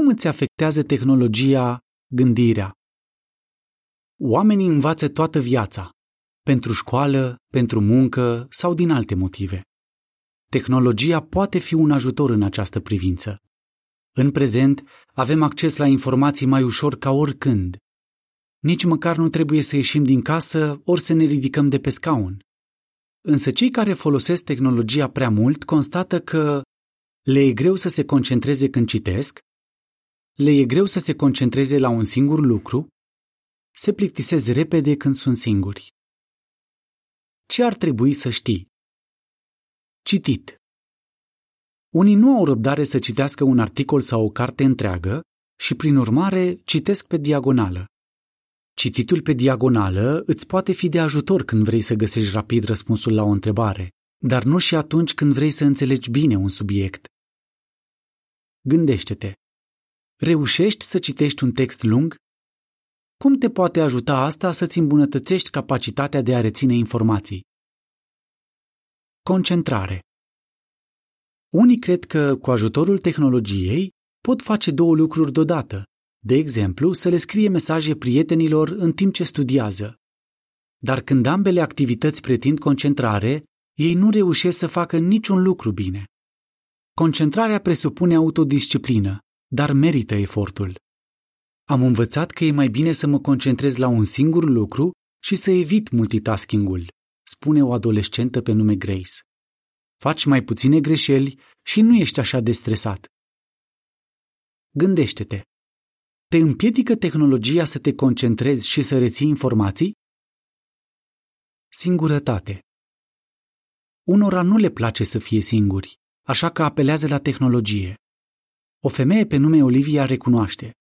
Cum îți afectează tehnologia gândirea? Oamenii învață toată viața, pentru școală, pentru muncă sau din alte motive. Tehnologia poate fi un ajutor în această privință. În prezent, avem acces la informații mai ușor ca oricând. Nici măcar nu trebuie să ieșim din casă ori să ne ridicăm de pe scaun. Însă cei care folosesc tehnologia prea mult constată că le e greu să se concentreze când citesc, le e greu să se concentreze la un singur lucru, se plictisez repede când sunt singuri. Ce ar trebui să știi? Citit. Unii nu au răbdare să citească un articol sau o carte întreagă și, prin urmare, citesc pe diagonală. Cititul pe diagonală îți poate fi de ajutor când vrei să găsești rapid răspunsul la o întrebare, dar nu și atunci când vrei să înțelegi bine un subiect. Gândește-te. Reușești să citești un text lung? Cum te poate ajuta asta să-ți îmbunătățești capacitatea de a reține informații? Concentrare. Unii cred că, cu ajutorul tehnologiei, pot face două lucruri deodată. De exemplu, să le scrie mesaje prietenilor în timp ce studiază. Dar când ambele activități pretind concentrare, ei nu reușesc să facă niciun lucru bine. Concentrarea presupune autodisciplină, dar merită efortul. Am învățat că e mai bine să mă concentrez la un singur lucru și să evit multitasking-ul, spune o adolescentă pe nume Grace. Faci mai puține greșeli și nu ești așa de stresat. Gândește-te. Te împiedică tehnologia să te concentrezi și să reții informații? Singurătate. Unora nu le place să fie singuri, așa că apelează la tehnologie. O femeie pe nume Olivia recunoaște.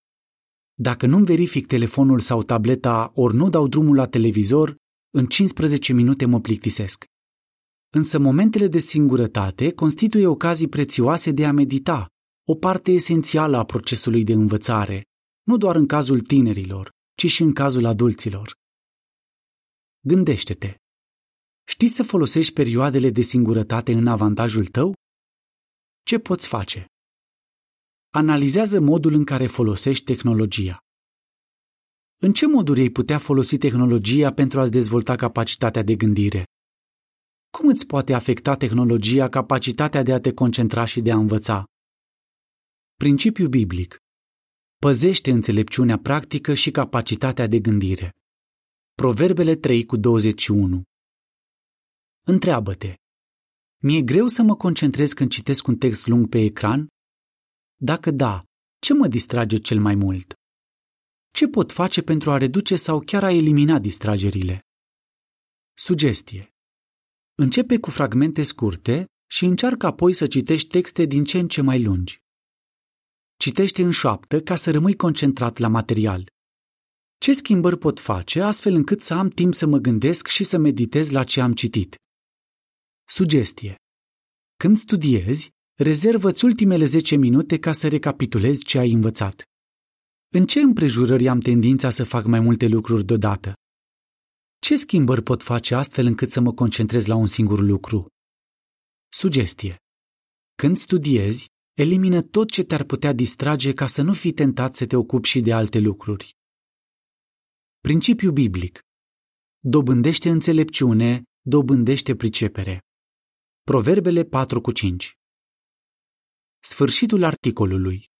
Dacă nu-mi verific telefonul sau tableta ori nu dau drumul la televizor, în 15 minute mă plictisesc. Însă momentele de singurătate constituie ocazii prețioase de a medita, o parte esențială a procesului de învățare, nu doar în cazul tinerilor, ci și în cazul adulților. Gândește-te. Știi să folosești perioadele de singurătate în avantajul tău? Ce poți face? Analizează modul în care folosești tehnologia. În ce moduri ai putea folosi tehnologia pentru a-ți dezvolta capacitatea de gândire? Cum îți poate afecta tehnologia capacitatea de a te concentra și de a învăța? Principiu biblic. Păzește înțelepciunea practică și capacitatea de gândire. Proverbele 3 cu 21. Întreabă-te. Mi-e greu să mă concentrez când citesc un text lung pe ecran? Dacă da, ce mă distrage cel mai mult? Ce pot face pentru a reduce sau chiar a elimina distragerile? Sugestie. Începe cu fragmente scurte și încearcă apoi să citești texte din ce în ce mai lungi. Citește în șoaptă ca să rămâi concentrat la material. Ce schimbări pot face astfel încât să am timp să mă gândesc și să meditez la ce am citit? Sugestie. Când studiezi, rezervă-ți ultimele 10 minute ca să recapitulezi ce ai învățat. În ce împrejurări am tendința să fac mai multe lucruri deodată? Ce schimbări pot face astfel încât să mă concentrez la un singur lucru? Sugestie. Când studiezi, elimină tot ce te-ar putea distrage ca să nu fii tentat să te ocupi și de alte lucruri. Principiu biblic. Dobândește înțelepciune, dobândește pricepere. Proverbele 4 cu 5 Sfârșitul articolului